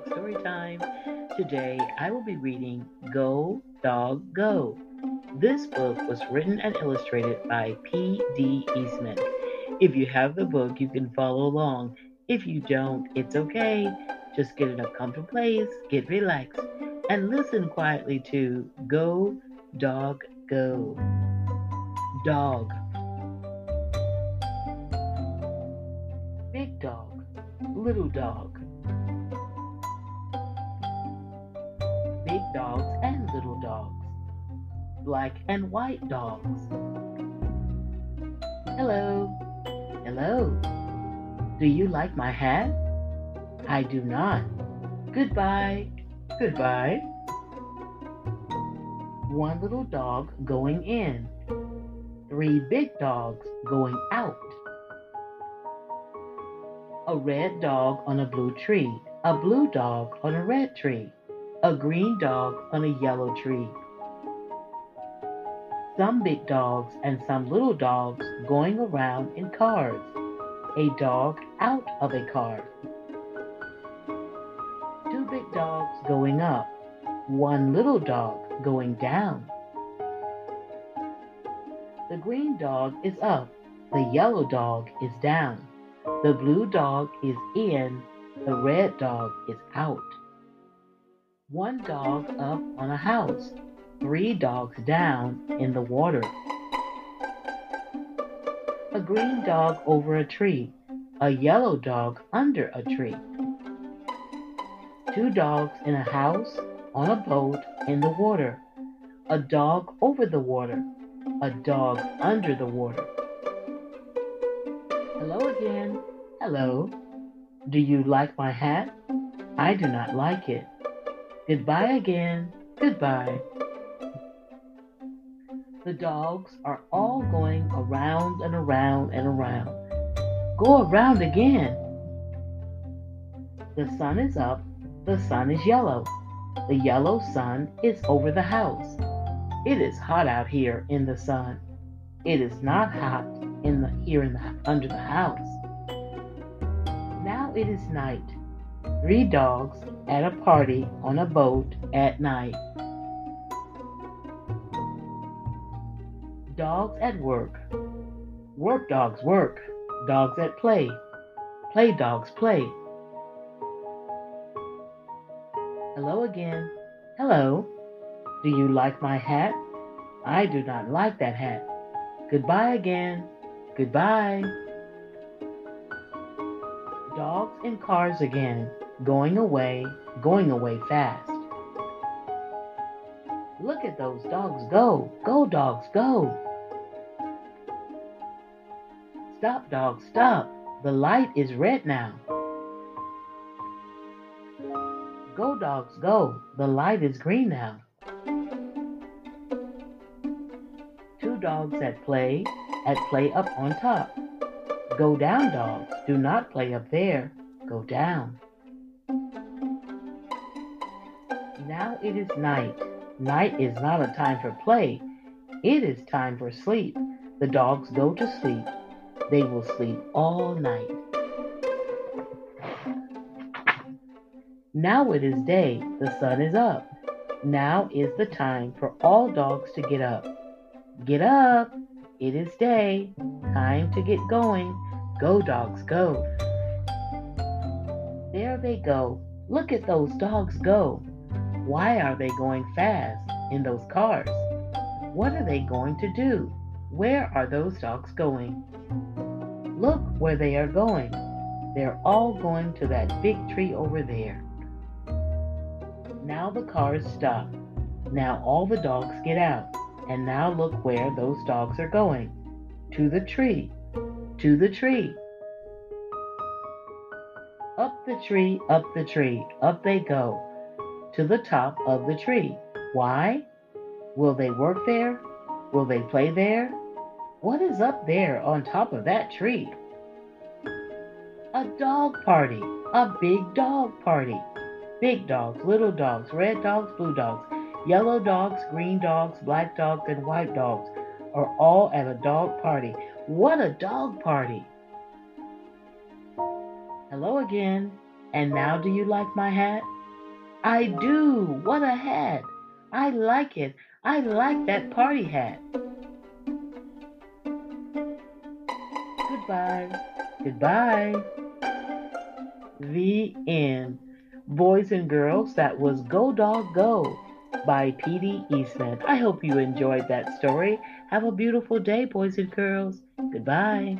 time. Today I will be reading Go, Dog, Go. This book was written and illustrated by P.D. Eastman. If you have the book, you can follow along. If you don't, it's okay. Just get in a comfortable place, get relaxed, and listen quietly to Go, Dog, Go. Dog. Big dog, little dog. Dogs and little dogs. Black and white dogs. Hello. Hello. Do you like my hat? I do not. Goodbye. Goodbye. One little dog going in. Three big dogs going out. A red dog on a blue tree. A blue dog on a red tree. A green dog on a yellow tree. Some big dogs and some little dogs going around in cars. A dog out of a car. Two big dogs going up. One little dog going down. The green dog is up. The yellow dog is down. The blue dog is in. The red dog is out. One dog up on a house. Three dogs down in the water. A green dog over a tree. A yellow dog under a tree. Two dogs in a house, on a boat, in the water. A dog over the water. A dog under the water. Hello again. Hello. Do you like my hat? I do not like it. Goodbye again. Goodbye. The dogs are all going around and around and around. Go around again. The sun is up. The sun is yellow. The yellow sun is over the house. It is hot out here in the sun. It is not hot in the here in the under the house. Now it is night. Three dogs at a party on a boat at night. Dogs at work. Work dogs work. Dogs at play. Play dogs play. Hello again. Hello. Do you like my hat? I do not like that hat. Goodbye again. Goodbye. Dogs in cars again, going away, going away fast. Look at those dogs go. Go, dogs, go. Stop, dogs, stop. The light is red now. Go, dogs, go. The light is green now. Two dogs at play, at play up on top. Go down, dogs. Do not play up there. Go down. Now it is night. Night is not a time for play. It is time for sleep. The dogs go to sleep. They will sleep all night. Now it is day. The sun is up. Now is the time for all dogs to get up. Get up. It is day. Time to get going. Go, dogs, go. There they go. Look at those dogs go. Why are they going fast in those cars? What are they going to do? Where are those dogs going? Look where they are going. They're all going to that big tree over there. Now the cars stop. Now all the dogs get out. And now look where those dogs are going. To the tree. To the tree. Up the tree, up the tree, up they go. To the top of the tree. Why? Will they work there? Will they play there? What is up there on top of that tree? A dog party. A big dog party. Big dogs, little dogs, red dogs, blue dogs, yellow dogs, green dogs, black dogs, and white dogs are all at a dog party. What a dog party! Hello again. And now do you like my hat? I do. What a hat. I like it. I like that party hat. Goodbye. Goodbye. The end. Boys and girls, that was Go Dog Go by P.D. Eastman. I hope you enjoyed that story. Have a beautiful day, boys and girls. Goodbye.